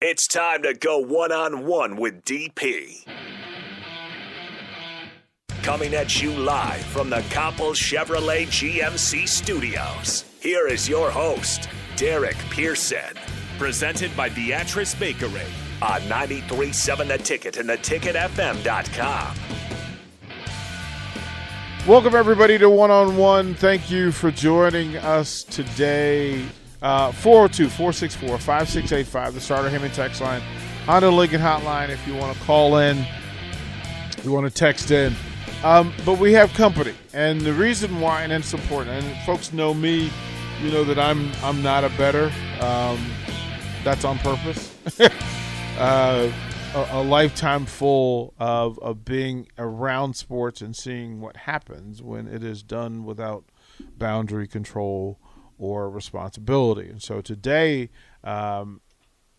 It's time to go one on one with DP. Coming at you live from the Coppel Chevrolet GMC studios. Here is your host, Derek Pearson. Presented by Beatrice Bakery. On 93.7 The Ticket and theticketfm.com. Welcome, everybody, to One on One. Thank you for joining us today. Uh, 402 464 5685, the starter Heyman text line. Honda Lincoln hotline if you want to call in, you want to text in. Um, but we have company. And the reason why, and it's important, and folks know me, you know that I'm I'm not a better. Um, that's on purpose. uh, a, a, lifetime full of, of being around sports and seeing what happens when it is done without boundary control or responsibility. And so today, um,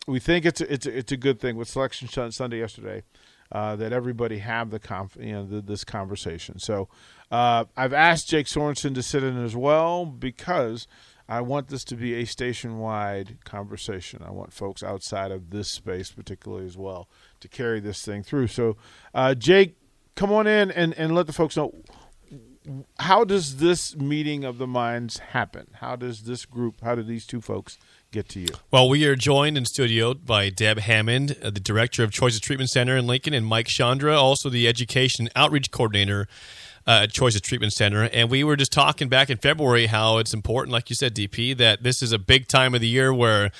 we think it's a, it's it's a good thing with Selection Sunday yesterday uh, that everybody have the conf- you know the, this conversation. So uh, I've asked Jake Sorensen to sit in as well because I want this to be a station wide conversation. I want folks outside of this space, particularly as well, to carry this thing through. So, uh, Jake, come on in and, and let the folks know how does this meeting of the minds happen? How does this group, how do these two folks get to you? Well, we are joined in studio by Deb Hammond, uh, the director of Choices Treatment Center in Lincoln, and Mike Chandra, also the education outreach coordinator uh, Choices Treatment Center. And we were just talking back in February how it's important, like you said, DP, that this is a big time of the year where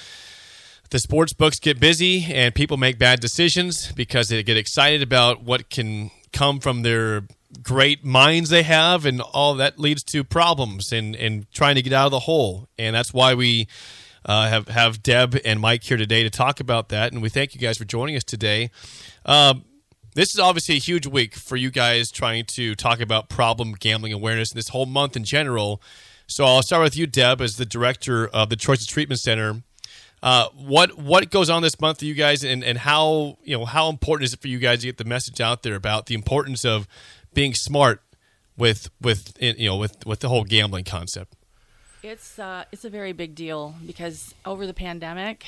the sports books get busy and people make bad decisions because they get excited about what can come from their great minds they have and all that leads to problems and, and trying to get out of the hole and that's why we uh, have have deb and mike here today to talk about that and we thank you guys for joining us today um, this is obviously a huge week for you guys trying to talk about problem gambling awareness and this whole month in general. So I'll start with you, Deb, as the director of the Choices Treatment Center. Uh, what what goes on this month for you guys, and, and how you know how important is it for you guys to get the message out there about the importance of being smart with with you know with with the whole gambling concept? It's uh, it's a very big deal because over the pandemic,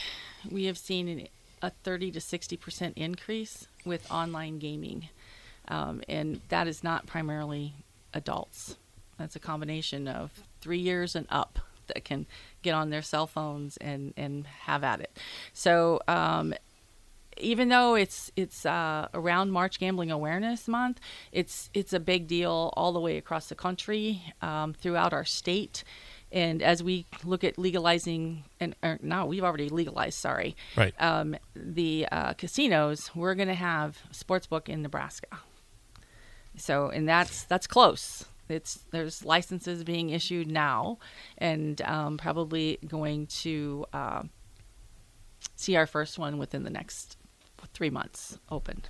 we have seen a 30 to 60 percent increase with online gaming, um, and that is not primarily adults. That's a combination of three years and up that can get on their cell phones and and have at it. So. Um, even though it's it's uh, around March Gambling Awareness Month, it's it's a big deal all the way across the country, um, throughout our state. And as we look at legalizing, and or, no, we've already legalized. Sorry, right? Um, the uh, casinos, we're going to have sportsbook in Nebraska. So, and that's that's close. It's there's licenses being issued now, and um, probably going to uh, see our first one within the next three months opened,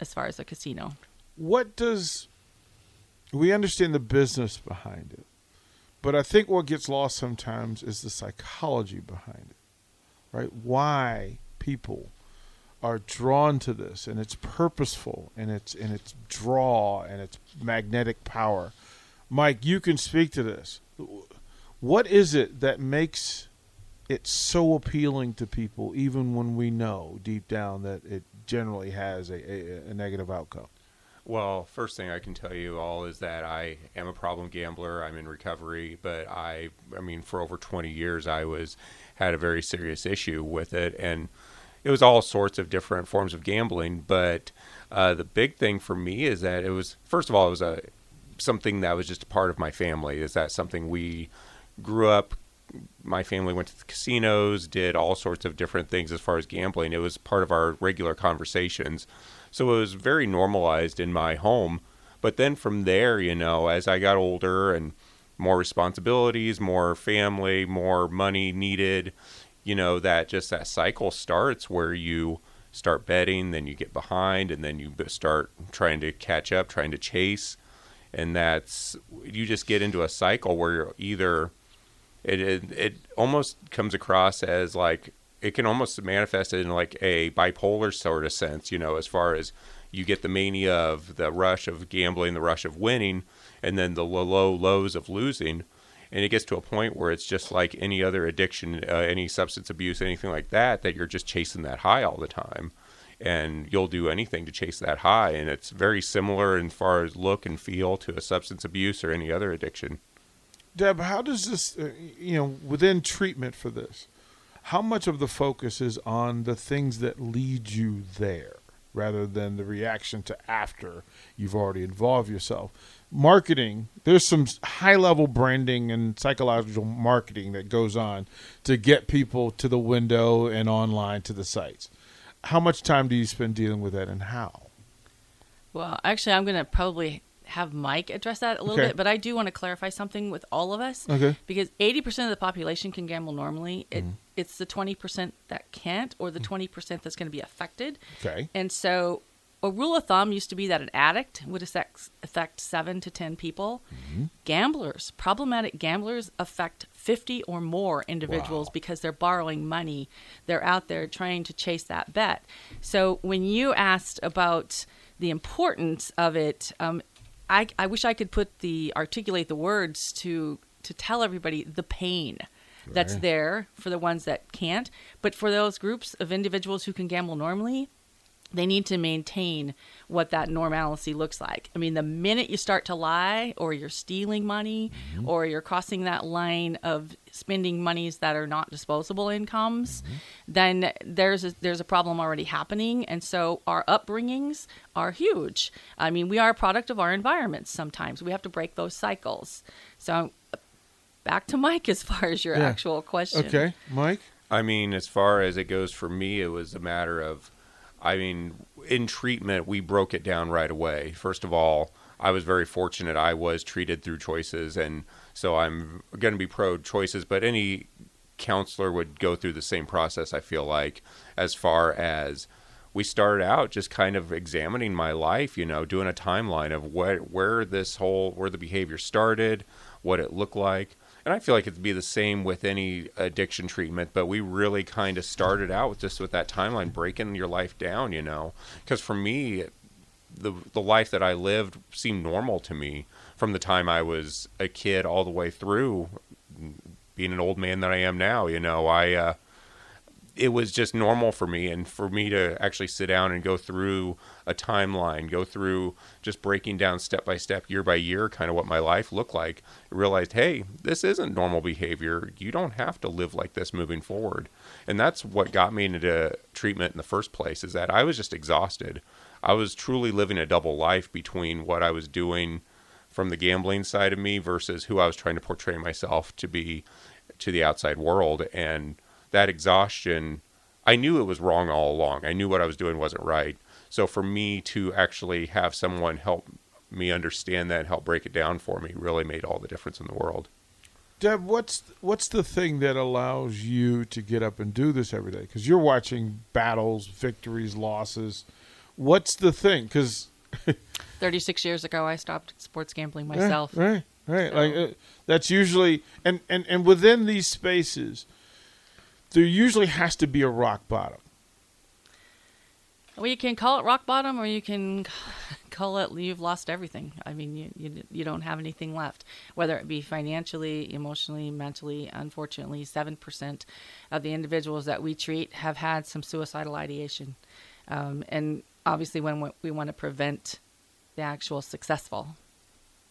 as far as a casino. What does we understand the business behind it? But I think what gets lost sometimes is the psychology behind it, right? Why people are drawn to this, and it's purposeful, and it's and its draw, and its magnetic power. Mike, you can speak to this. What is it that makes it so appealing to people, even when we know deep down that it generally has a, a, a negative outcome? Well, first thing I can tell you all is that I am a problem gambler. I'm in recovery, but I, I mean, for over 20 years, I was had a very serious issue with it, and it was all sorts of different forms of gambling. But uh, the big thing for me is that it was, first of all, it was a something that was just a part of my family. Is that something we grew up? My family went to the casinos, did all sorts of different things as far as gambling. It was part of our regular conversations so it was very normalized in my home. But then from there, you know, as I got older and more responsibilities, more family, more money needed, you know, that just that cycle starts where you start betting, then you get behind, and then you start trying to catch up, trying to chase. And that's, you just get into a cycle where you're either, it, it, it almost comes across as like it can almost manifest in like a bipolar sort of sense, you know, as far as you get the mania of the rush of gambling, the rush of winning, and then the low lows of losing. and it gets to a point where it's just like any other addiction, uh, any substance abuse, anything like that, that you're just chasing that high all the time. And you'll do anything to chase that high. And it's very similar in far as look and feel to a substance abuse or any other addiction. Deb, how does this, uh, you know, within treatment for this, how much of the focus is on the things that lead you there rather than the reaction to after you've already involved yourself? Marketing, there's some high level branding and psychological marketing that goes on to get people to the window and online to the sites. How much time do you spend dealing with that and how? Well, actually, I'm going to probably have Mike address that a little Okay. bit, but I do want to clarify something with all of us. Okay. Because 80% of the population can gamble normally. It, Mm-hmm. It's the 20% that can't, or the 20% that's going to be affected. Okay. And so, a rule of thumb used to be that an addict would affect, affect seven to 10 people. Mm-hmm. Gamblers, problematic gamblers, affect 50 or more individuals Wow. because they're borrowing money. They're out there trying to chase that bet. So, when you asked about the importance of it, um, I, I wish I could put the articulate the words to to tell everybody the pain that's there for the ones that can't. But for those groups of individuals who can gamble normally, they need to maintain what that normalcy looks like. I mean, the minute you start to lie or you're stealing money mm-hmm. or you're crossing that line of spending monies that are not disposable incomes, mm-hmm. then there's a, there's a problem already happening. And so our upbringings are huge. I mean, we are a product of our environments sometimes. We have to break those cycles. So back to Mike as far as your Yeah. actual question. Okay, Mike? I mean, as far as it goes for me, it was a matter of, I mean, in treatment, we broke it down right away. First of all, I was very fortunate. I was treated through choices, and so I'm going to be pro choices, but any counselor would go through the same process, I feel like, as far as we started out just kind of examining my life, you know, doing a timeline of what where this whole where the behavior started, what it looked like. And I feel like it'd be the same with any addiction treatment, but we really kind of started out with just with that timeline breaking your life down, you know. Cuz for me the the life that I lived seemed normal to me from the time I was a kid all the way through being an old man that I am now, you know. I uh it was just normal for me and for me to actually sit down and go through a timeline go through just breaking down step by step year by year kind of what my life looked like. I realized hey this isn't normal behavior. You don't have to live like this moving forward. And that's what got me into treatment in the first place is that i was just exhausted. I was truly living a double life between what i was doing from the gambling side of me versus who i was trying to portray myself to be to the outside world. And that exhaustion i knew it was wrong all along i knew what i was doing wasn't right so for me to actually have someone help me understand that and help break it down for me really made all the difference in the world Deb, what's what's the thing that allows you to get up and do this every day? Because you're watching battles, victories, losses. What's the thing? Because 36 years ago, I stopped sports gambling myself. right, right, So- like uh, that's usually and and and within these spaces, there usually has to be a rock bottom. Well, you can call it rock bottom, or you can call it you've lost everything. I mean, you, you you don't have anything left, whether it be financially, emotionally, mentally. Unfortunately, seven percent of the individuals that we treat have had some suicidal ideation, um, and obviously, when we- we want to prevent the actual successful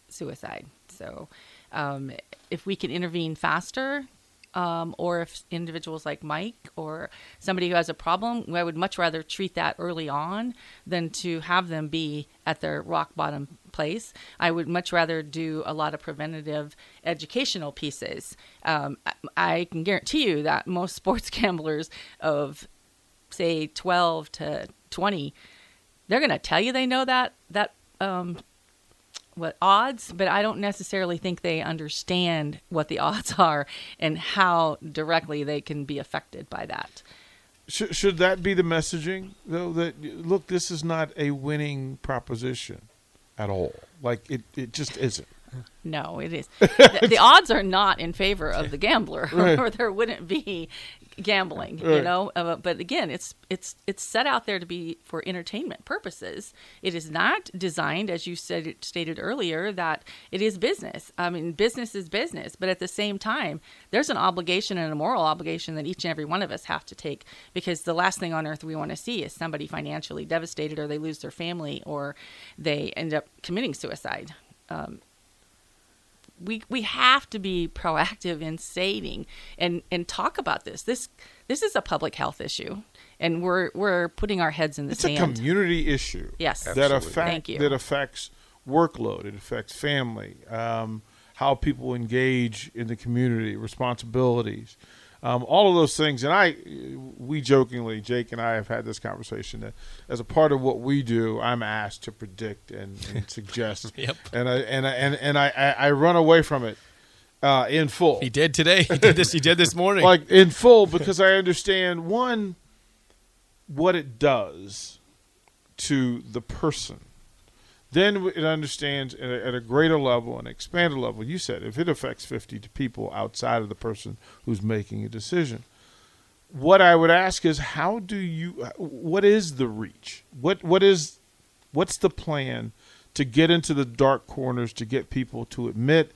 suicide. So, um, if we can intervene faster, um, or if individuals like Mike or somebody who has a problem, I would much rather treat that early on than to have them be at their rock bottom place. I would much rather do a lot of preventative educational pieces. Um, I, can guarantee you that most sports gamblers of say 12 to 20 they're going to tell you they know that that um, what odds, but I don't necessarily think they understand what the odds are and how directly they can be affected by that. Should, should that be the messaging though? That look, this is not a winning proposition at all. Like it, it just isn't. No, it is. the, the odds are not in favor of the gambler, Right. or there wouldn't be gambling. You know, uh, but again, it's it's it's set out there to be for entertainment purposes. It is not designed, as you said stated earlier, that it is business. I mean, business is business, but at the same time, there's an obligation and a moral obligation that each and every one of us have to take because the last thing on earth we want to see is somebody financially devastated, or they lose their family, or they end up committing suicide we we have to be proactive in stating and and talk about this. This this is a public health issue, and we're we're putting our heads in the It's a community issue. Yes. that Absolutely. affect Thank you. that affects workload. It affects family, um, how people engage in the community, responsibilities, um, all of those things. And I, we jokingly, Jake and I have had this conversation that as a part of what we do, I'm asked to predict and, and suggest. Yep. And I and I, and and I, I, I run away from it uh, in full He did today. He did this. He did this morning. like in full because I understand one what it does to the person. Then it understands at a, at a greater level, an expanded level. You said if it affects fifty people outside of the person who's making a decision, what I would ask is how do you? What is the reach? What what is what's the plan to get into the dark corners to get people to admit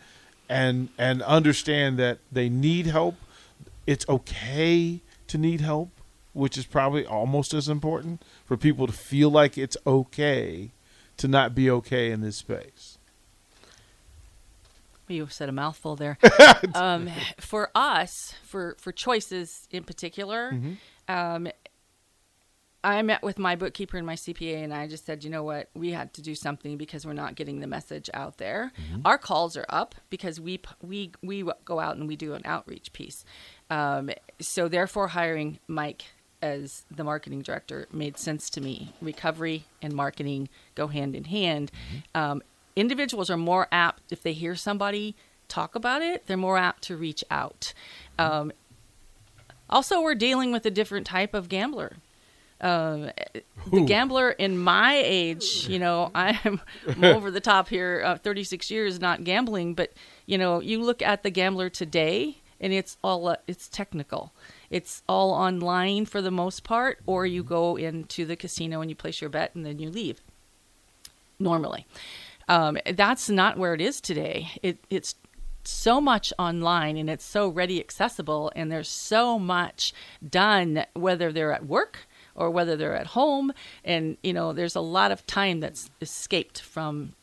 and and understand that they need help it's okay to need help which is probably almost as important for people to feel like it's okay to not be okay in this space You said a mouthful there. um, for us, for for choices in particular, um, I met with my bookkeeper and my CPA, and I just said, you know what, we had to do something because we're not getting the message out there. Our calls are up because we we we go out and we do an outreach piece. Um, so therefore, hiring Mike as the marketing director made sense to me. Recovery and marketing go hand in hand. Um, individuals are more apt if they hear somebody talk about it, they're more apt to reach out. Um, also, we're dealing with a different type of gambler. Um, the gambler in my age, you know, I'm over the top here, uh, 36 years not gambling, but you know, you look at the gambler today, and it's all uh, it's technical. It's all online for the most part, or you go into the casino and you place your bet and then you leave. Normally, um, that's not where it is today. It, it's so much online and it's so ready accessible and there's so much done whether they're at work or whether they're at home and you know there's a lot of time that's escaped from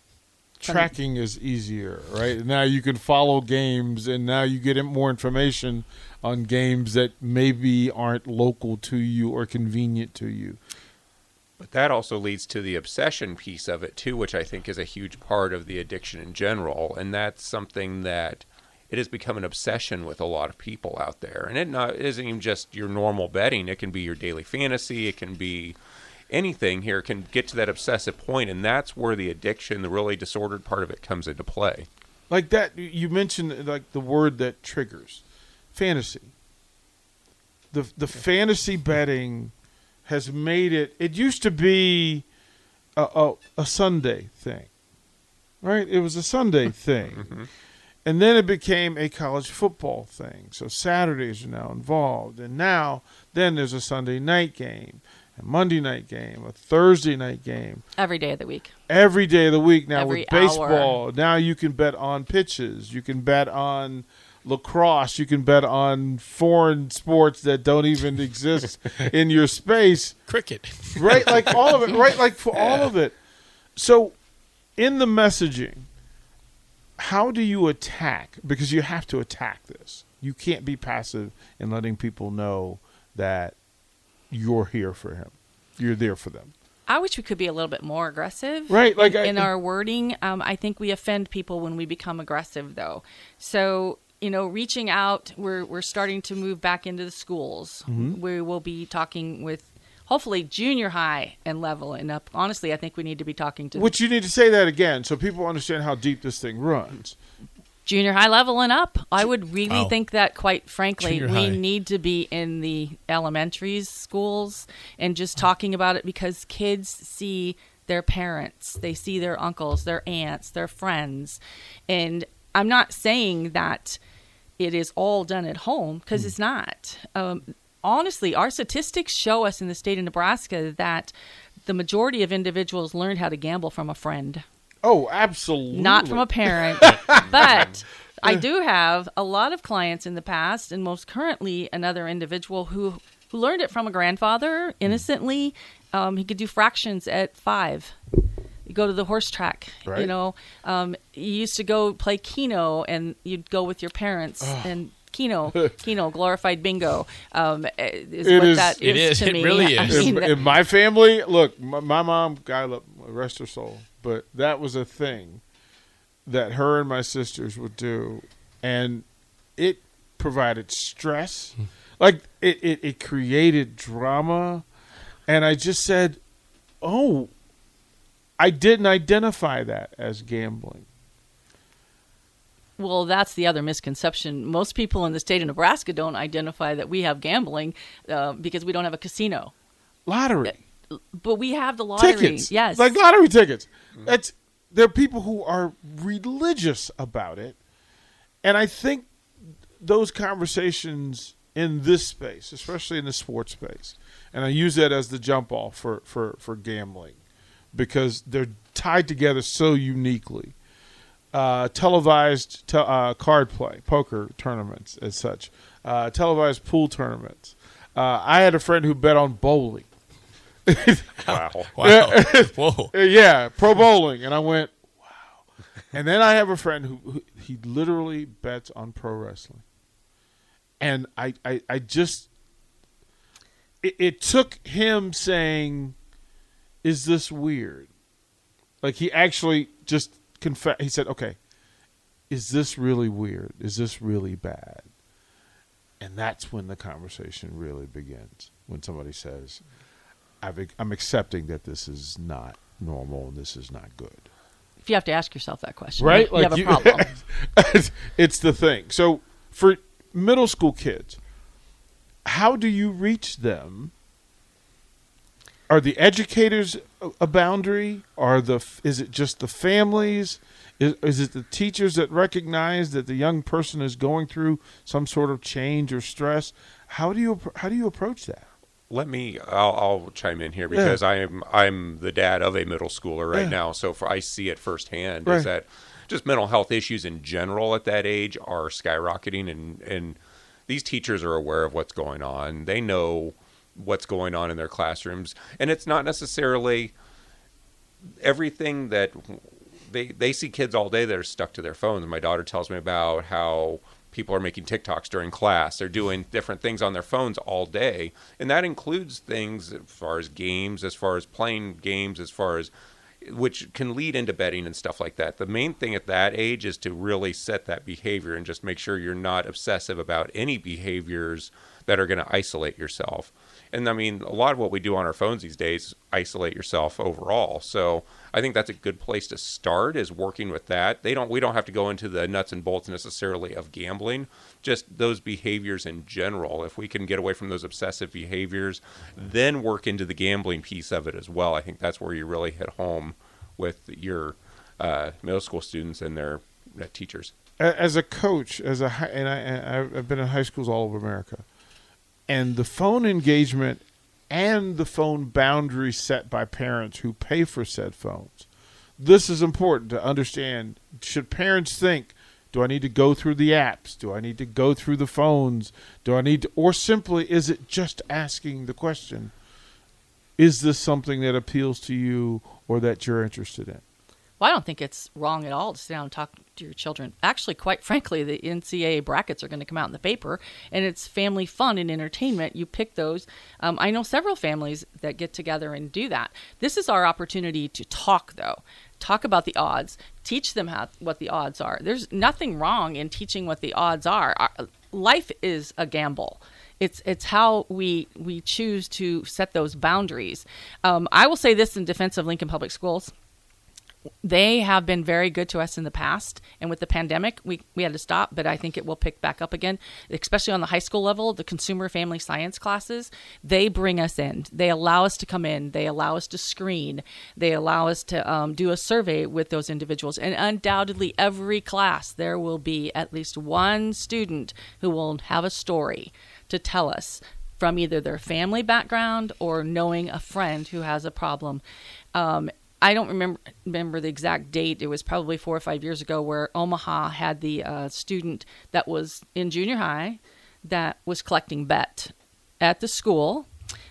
tracking is easier right? Now you can follow games and now you get more information on games that maybe aren't local to you or convenient to you. But that also leads to the obsession piece of it too, which I think is a huge part of the addiction in general, and that's something that it has become an obsession with a lot of people out there. And it not it isn't even just your normal betting; it can be your daily fantasy, it can be anything. Here can get to that obsessive point, and that's where the addiction, the really disordered part of it, comes into play. like that you mentioned uh, like the word that triggers fantasy. The the fantasy betting has made it it used to be a, a, a sunday thing right? It was a sunday thing. Mm-hmm. And then it became a college football thing. So saturdays are now involved. And now then there's a sunday night game a monday night game a thursday night game every day of the week. every day of the week now Every with baseball. Now you can bet on pitches. You can bet on lacrosse. You can bet on foreign sports that don't even exist in your space. Cricket. Right? Like all of it. Right? Like for all of it. So, in the messaging, how do you attack? Because you have to attack this. You can't be passive in letting people know that you're here for him. You're there for them. I wish we could be a little bit more aggressive, Right, like in, I- in our wording. Um, I think we offend people when we become aggressive, though. So you know, reaching out, we're we're starting to move back into the schools. Mm-hmm. We will be talking with hopefully junior high and level and up. Honestly, I think we need to be talking to Which you need to say that again so people understand how deep this thing runs. Junior high level and up. I would really Wow. think that, quite frankly, Junior we high. need to be in the elementary schools and just talking about it because kids see their parents, they see their uncles, their aunts, their friends. And I'm not saying that it is all done at home because it's not. Um, honestly, our statistics show us in the state of Nebraska that the majority of individuals learned how to gamble from a friend, Oh, absolutely. not from a parent. but I do have a lot of clients in the past, and most currently, another individual who who learned it from a grandfather innocently. Um, he could do fractions at five. You go to the horse track. You know, um, you used to go play Keno, and you'd go with your parents and. Keno, Keno, glorified bingo, um, is It what is- that It is is. to It me. really I is. mean, in, in my family, look, my, my mom, God love, rest her soul, but that was a thing that her and my sisters would do, and it provided stress, like it, it, it created drama, and I just said, oh, I didn't identify that as gambling. Well, that's the other misconception. Most people in the state of Nebraska don't identify that we have gambling uh, because we don't have a casino, Lottery. But we have the lottery. tickets. Yes, like lottery tickets. That's there are people who are religious about it, and I think those conversations in this space, especially in the sports space, and I use that as the jump off for for for gambling, because they're tied together so uniquely. Uh, televised te- uh, card play, poker tournaments, as such, uh, televised pool tournaments. Uh, I had a friend who bet on bowling. Wow. Wow. Whoa. Uh, yeah, pro bowling, and I went, wow. And then I have a friend who, who he literally bets on pro wrestling, and I, I, I just, it, it took him saying, "Is this weird?" Like he actually just confessed. He said, "Okay, is this really weird? Is this really bad?" And that's when the conversation really begins. When somebody says, I've, I'm accepting that this is not normal and this is not good. if you have to ask yourself that question, Right? You, have a problem. it's the thing. So for middle school kids, how do you reach them? Are the educators a- a boundary? Are the is it just the families? Is, is it the teachers that recognize that the young person is going through some sort of change or stress? How do you how do you approach that? Let me. I'll, I'll chime in here because I am. I'm the dad of a middle schooler right Yeah. now, so for, I see it firsthand. Right. Is that just mental health issues in general at that age are skyrocketing, and and these teachers are aware of what's going on. They know what's going on in their classrooms, and it's not necessarily everything that they they see kids all day that are stuck to their phones. My daughter tells me about how people are making TikToks during class. They're doing different things on their phones all day, and that includes things as far as games, as far as playing games, as far as which can lead into betting and stuff like that. The main thing at that age is to really set that behavior and just make sure you're not obsessive about any behaviors that are going to isolate yourself. And I mean, a lot of what we do on our phones these days isolate yourself overall. So I think that's a good place to start is working with that. They don't we don't have to go into the nuts and bolts necessarily of gambling, just those behaviors in general. If we can get away from those obsessive behaviors, then work into the gambling piece of it as well. I think that's where you really hit home with your uh, middle school students and their uh, teachers. As a coach, as a and I, and I've been in high schools all over America, and the phone engagement and the phone boundaries set by parents who pay for said phones. This is important to understand. Should parents think, do I need to go through the apps? Do I need to go through the phones? Do I need to, or simply is it just asking the question? Is this something that appeals to you or that you're interested in? Well, I don't think it's wrong at all to sit down and talk to your children. Actually, quite frankly, the NCAA brackets are going to come out in the paper, and it's family fun and entertainment. You pick those. Um, I know several families that get together and do that. This is our opportunity to talk, though. Talk about the odds. Teach them how what the odds are. There's nothing wrong in teaching what the odds are. Our, life is a gamble. It's it's how we we choose to set those boundaries. Um, I will say this in defense of Lincoln Public Schools they have been very good to us in the past, and with the pandemic, we we had to stop, but I think it will pick back up again, especially on the high school level. The consumer family science classes, they bring us in. They allow us to come in. They allow us to screen. They allow us to um, do a survey with those individuals, and undoubtedly, every class there will be at least one student who will have a story to tell us from either their family background or knowing a friend who has a problem. Um, I don't remember remember the exact date. It was probably four or five years ago, where Omaha had the uh, student that was in junior high that was collecting bet at the school,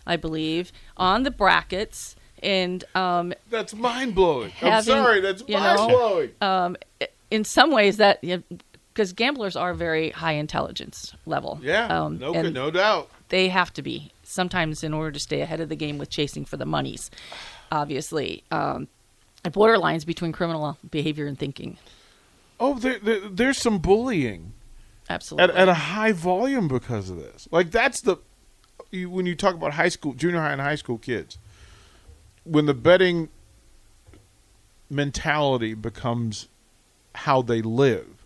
I believe, on the brackets, and um, That's mind blowing. I'm sorry, that's mind blowing. um, in some ways that because gamblers are very high intelligence level. yeah, um, no, and no doubt. they have to be sometimes in order to stay ahead of the game with chasing for the monies. Obviously, um, borderlines between criminal behavior and thinking. Oh, there, there, there's some bullying at, Absolutely. at a high volume because of this. Like that's the you, when you talk about high school, junior high, and high school kids, when the betting mentality becomes how they live,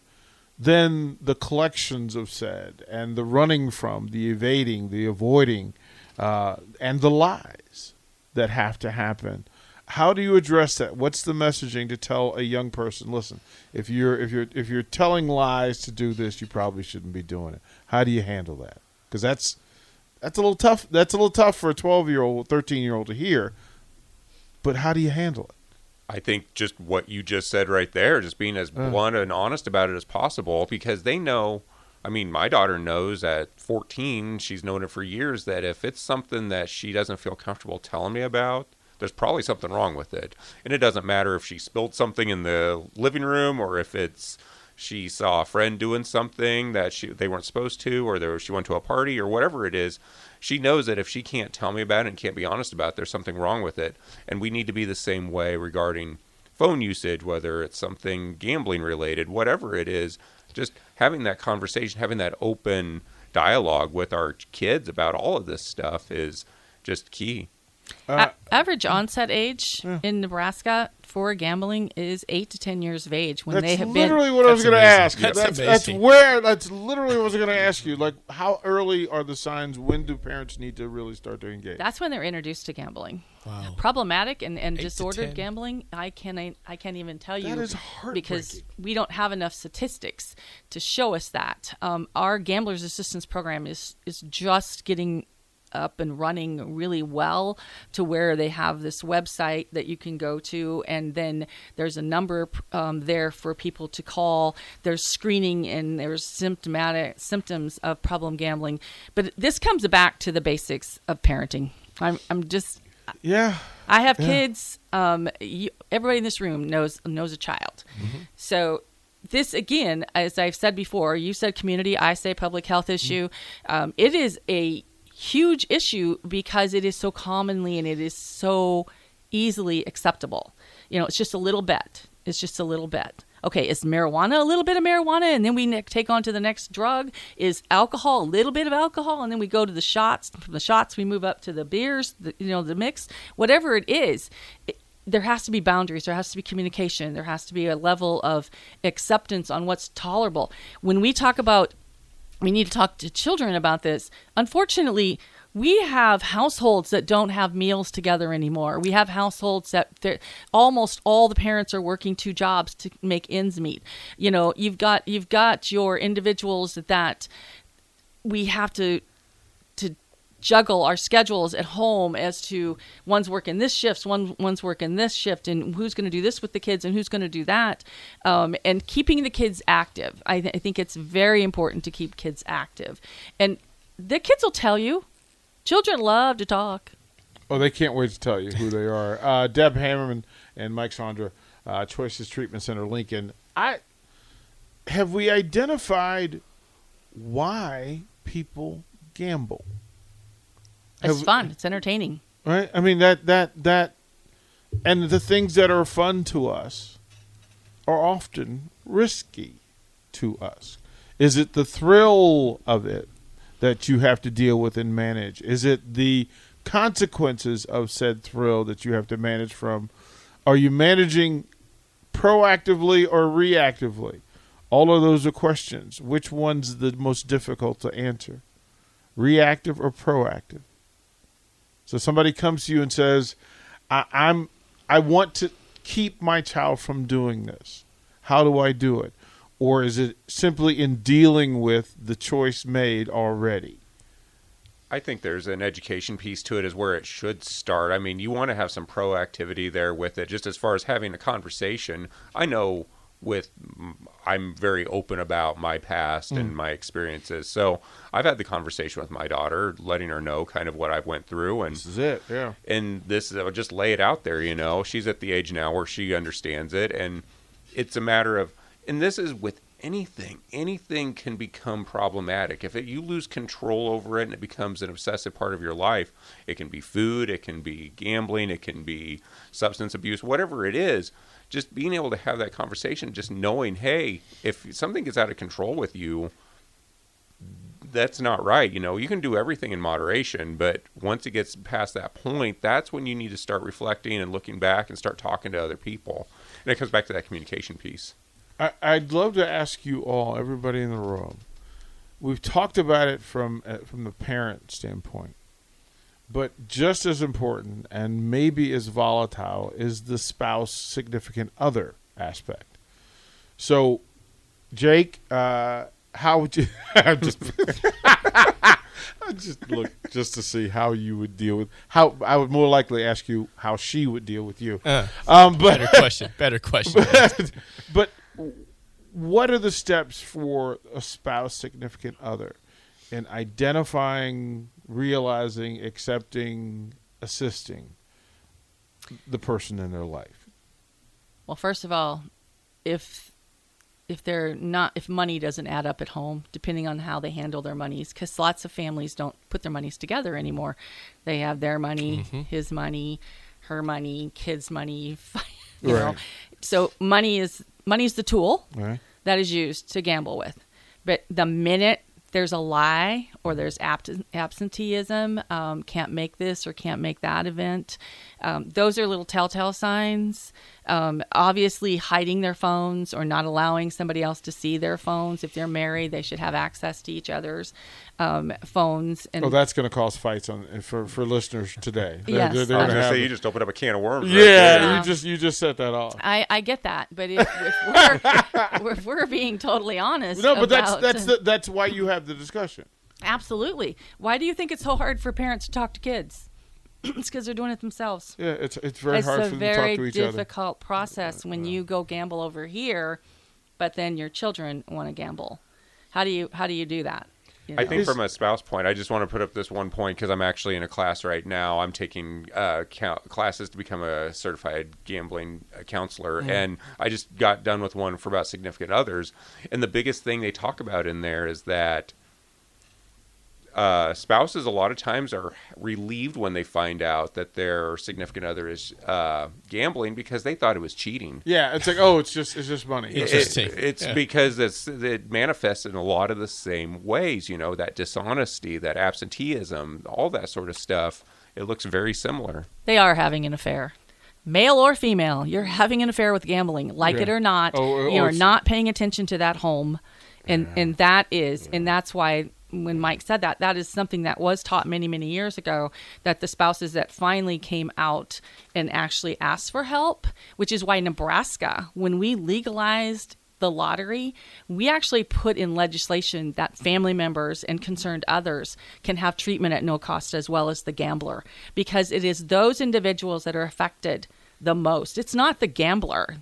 then the collections of said and the running from, the evading, the avoiding, uh, and the lies that have to happen. How do you address that? What's the messaging to tell a young person? Listen, if you're if you're if you're telling lies to do this, you probably shouldn't be doing it. How do you handle that? Because that's that's a little tough. That's a little tough for a twelve year old, thirteen year old to hear. But how do you handle it? I think just what you just said right there, just being as Uh. blunt and honest about it as possible, because they know. I mean, my daughter knows at 14, she's known it for years, that if it's something that she doesn't feel comfortable telling me about, there's probably something wrong with it. And it doesn't matter if she spilled something in the living room or if it's she saw a friend doing something that she they weren't supposed to, or there, she went to a party or whatever it is. She knows that if she can't tell me about it and can't be honest about it, there's something wrong with it. And we need to be the same way regarding phone usage, whether it's something gambling related, whatever it is. Just having that conversation, having that open dialogue with our kids about all of this stuff is just key. Uh, A- average onset age in Nebraska for gambling is eight to ten years of age when that's they have literally been. what I was going to amazing. ask. That's That's, that's where. That's literally what I was going to ask you. Like, how early are the signs? When do parents need to really start to engage? That's when they're introduced to gambling. Wow. Problematic and, and Eight disordered gambling. I can't I can't even tell you That is because we don't have enough statistics to show us that. Um, our gamblers assistance program is is just getting up and running really well to where they have this website that you can go to and then there's a number um, there for people to call there's screening and there's symptomatic symptoms of problem gambling but this comes back to the basics of parenting i'm, I'm just yeah. I have Yeah. kids. Um, you, everybody in this room knows knows a child. So this again, as I've said before, you said community, I say public health issue. Um, it is a huge issue because it is so commonly and it is so easily acceptable. You know, it's just a little bit. It's just a little bit. Okay, is marijuana a little bit of marijuana, and then we take on to the next drug? Is alcohol a little bit of alcohol, and then we go to the shots? From the shots, we move up to the beers, the, you know, the mix. Whatever it is, it, there has to be boundaries. There has to be communication. There has to be a level of acceptance on what's tolerable. When we talk about we need to talk to children about this. Unfortunately, we have households that don't have meals together anymore. We have households that almost all the parents are working two jobs to make ends meet. You know, you've got you've got your individuals that we have to juggle our schedules at home as to one's working this shift, one one's working this shift, and who's going to do this with the kids and who's going to do that, um, and keeping the kids active. I, th- I think it's very important to keep kids active, and the kids will tell you. Children love to talk. Oh, they can't wait to tell you who they are. Uh, Deb Hammerman and Mike Chandra, uh, Choices Treatment Center, Lincoln. I have we identified why people gamble? It's Have- fun. It's entertaining. Right? I mean that that that, and the things that are fun to us are often risky to us. Is it the thrill of it that you have to deal with and manage? Is it the consequences of said thrill that you have to manage from? Are you managing proactively or reactively? All of those are questions. Which one's the most difficult to answer? Reactive or proactive? So somebody comes to you and says, I, I'm I want to keep my child from doing this. How do I do it? Or is it simply in dealing with the choice made already? I think there's an education piece to it, is where it should start. I mean, you want to have some proactivity there with it, just as far as having a conversation. I know with I'm very open about my past mm. and my experiences. So I've had the conversation with my daughter, letting her know kind of what I've went through, and this is it, yeah. And this, is I'll just lay it out there. You know, she's at the age now where she understands it, and it's a matter of, and this is with anything. Anything can become problematic. If it, you lose control over it and it becomes an obsessive part of your life, it can be food, it can be gambling, it can be substance abuse, whatever it is. Just being able to have that conversation, just knowing, hey, if something gets out of control with you, that's not right. You know, you can do everything in moderation, but once it gets past that point, that's when you need to start reflecting and looking back and start talking to other people. And it comes back to that communication piece. I, would love to ask you all, everybody in the room. We've talked about it from uh, from the parent standpoint, but just as important and maybe as volatile is the spouse significant other aspect. So, Jake, uh, how would you? just, I just look just to see how you would deal with how I would more likely ask you how she would deal with you. Uh, um, but better question. Better question. But, but what are the steps for a spouse significant other in identifying, realizing, accepting, assisting the person in their life? Well, first of all, if if they're not if money doesn't add up at home depending on how they handle their monies because lots of families don't put their monies together anymore they have their money mm-hmm. his money her money kids money you right. know so money is money's the tool right. that is used to gamble with. But the minute there's a lie or there's absenteeism, um, can't make this or can't make that event, um, those are little telltale signs. Um, obviously, hiding their phones or not allowing somebody else to see their phones. If they're married, they should have access to each other's um, phones. And oh, that's going to cause fights on for, for listeners today. They're, yes, they're, they're I was going to say you just opened up a can of worms. Yeah, right yeah, you just you just set that off. I, I get that, but if, if, we're, if we're being totally honest, no, but about, that's that's the, that's why you have the discussion. Absolutely. Why do you think it's so hard for parents to talk to kids? it's because they're doing it themselves. Yeah, it's it's very it's hard for them to talk to each other. It's a very difficult process when you go gamble over here, but then your children want to gamble. How do you how do you do that? You know? I think from a spouse point, I just want to put up this one point because I'm actually in a class right now. I'm taking uh, classes to become a certified gambling uh, counselor, mm-hmm. and I just got done with one for about significant others. And the biggest thing they talk about in there is that uh, spouses a lot of times are relieved when they find out that their significant other is uh, gambling because they thought it was cheating. Yeah, it's like oh, it's just it's just money. Interesting. It, it's yeah. because it's it manifests in a lot of the same ways. You know that dishonesty, that absenteeism, all that sort of stuff. It looks very similar. They are having an affair male or female, you're having an affair with gambling, like yeah. it or not. Oh, you are not paying attention to that home, and yeah. and that is, and that's why when Mike said that, that is something that was taught many, many years ago. That the spouses that finally came out and actually asked for help, which is why Nebraska, when we legalized the lottery, we actually put in legislation that family members and concerned others can have treatment at no cost as well as the gambler, because it is those individuals that are affected the most. It's not the gambler.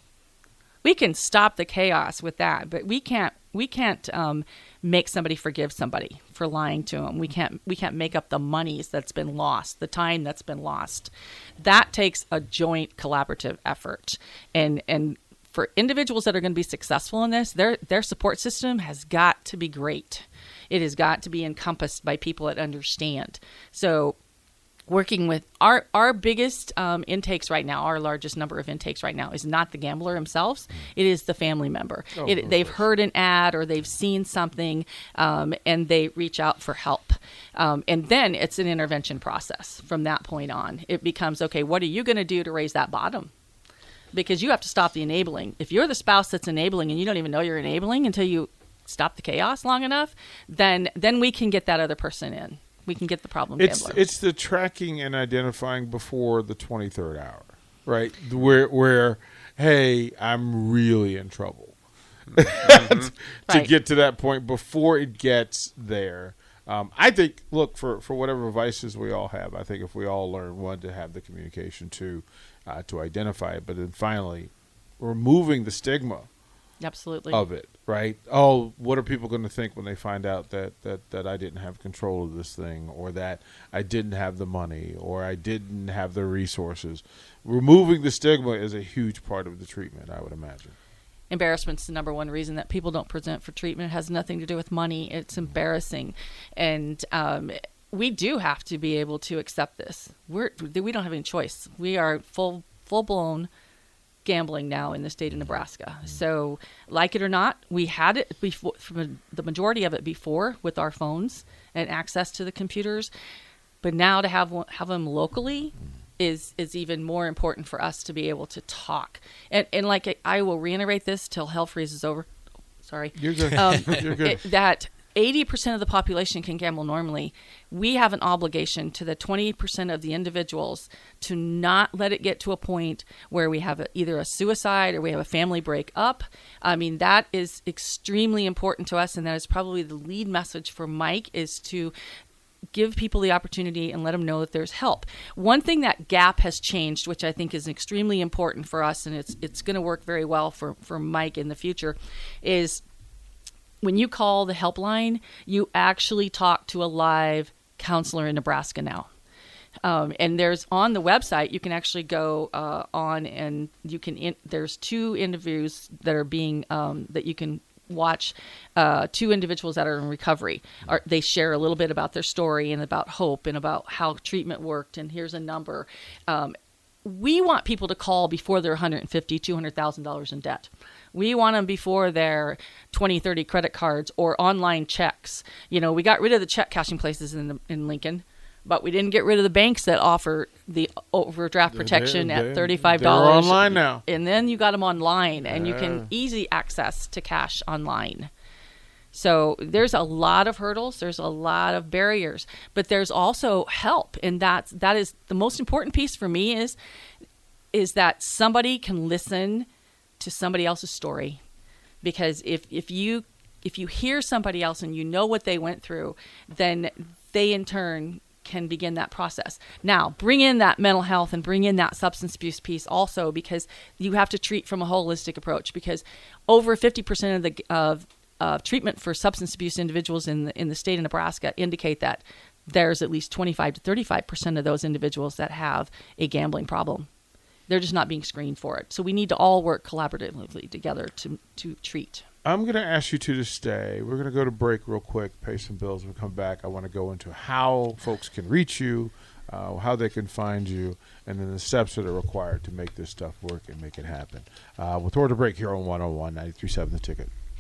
We can stop the chaos with that, but we can't. We can't um, make somebody forgive somebody for lying to them. We can't we can't make up the monies that's been lost, the time that's been lost. That takes a joint collaborative effort. And and for individuals that are going to be successful in this, their their support system has got to be great. It has got to be encompassed by people that understand. So working with our our biggest um, intakes right now, our largest number of intakes right now is not the gambler themselves. It is the family member. Oh, it, they've heard an ad or they've seen something, um, and they reach out for help. Um, and then it's an intervention process from that point on. It becomes okay. What are you going to do to raise that bottom? because you have to stop the enabling. If you're the spouse that's enabling and you don't even know you're enabling until you stop the chaos long enough, then then we can get that other person in. We can get the problem It's gambler. it's the tracking and identifying before the twenty third hour, right? Where where hey, I'm really in trouble. to Right. get to that point before it gets there. Um, I think, look for for whatever vices we all have. I think if we all learn one to have the communication, two uh, to identify it, but then finally removing the stigma Absolutely. of it, right? Oh, what are people going to think when they find out that, that, that I didn't have control of this thing, or that I didn't have the money, or I didn't have the resources? Removing the stigma is a huge part of the treatment, I would imagine. embarrassment's the number one reason that people don't present for treatment. It has nothing to do with money. It's embarrassing, and um, we do have to be able to accept this. We're we don't have any choice. We are full full blown gambling now in the state of Nebraska. So, like it or not, we had it before, from the majority of it before with our phones and access to the computers, but now to have have them locally is is even more important for us to be able to talk. And and like I, will reiterate this till hell freezes over. Sorry You're good. um, You're good. it- that 80% of the population can gamble normally. We have an obligation to the 20% of the individuals to not let it get to a point where we have a, either a suicide or we have a family break up. I mean, that is extremely important to us, and that is probably the lead message for Mike is to give people the opportunity and let them know that there's help. One thing that Gap has changed, which I think is extremely important for us, and it's it's going to work very well for for Mike in the future, is when you call the helpline, you actually talk to a live counselor in Nebraska now. Um, and there's on the website you can actually go uh, on and you can in, there's two interviews that are being um, that you can watch uh, two individuals that are in recovery are, they share a little bit about their story and about hope and about how treatment worked and here's a number um, we want people to call before they're 150 200000 dollars in debt we want them before they're 20 30 credit cards or online checks you know we got rid of the check cashing places in, in lincoln but we didn't get rid of the banks that offer the overdraft protection They- at they- thirty-five they're dollars online now. and then you got them online, and you can easy access to cash online. So there's a lot of hurdles, there's a lot of barriers, but there's also help, and that's that is the most important piece for me is is that somebody can listen to somebody else's story. Because if if you if you hear somebody else and you know what they went through then they in turn can begin that process. Now bring in that mental health and bring in that substance abuse piece also because you have to treat from a holistic approach because over 50% of the of uh, treatment for substance abuse individuals in the in the state of Nebraska indicate that there's at least 25 to 35 percent of those individuals that have a gambling problem they're just not being screened for it. So we need to all work collaboratively together to to treat. I'm going to ask you two to stay. We're going to go to break real quick, pay some bills. and come back, I want to go into how folks can reach you, uh, how they can find you, and then the steps that are required to make this stuff work and make it happen. Uh, we'll throw it a break here on 101 937 The Ticket.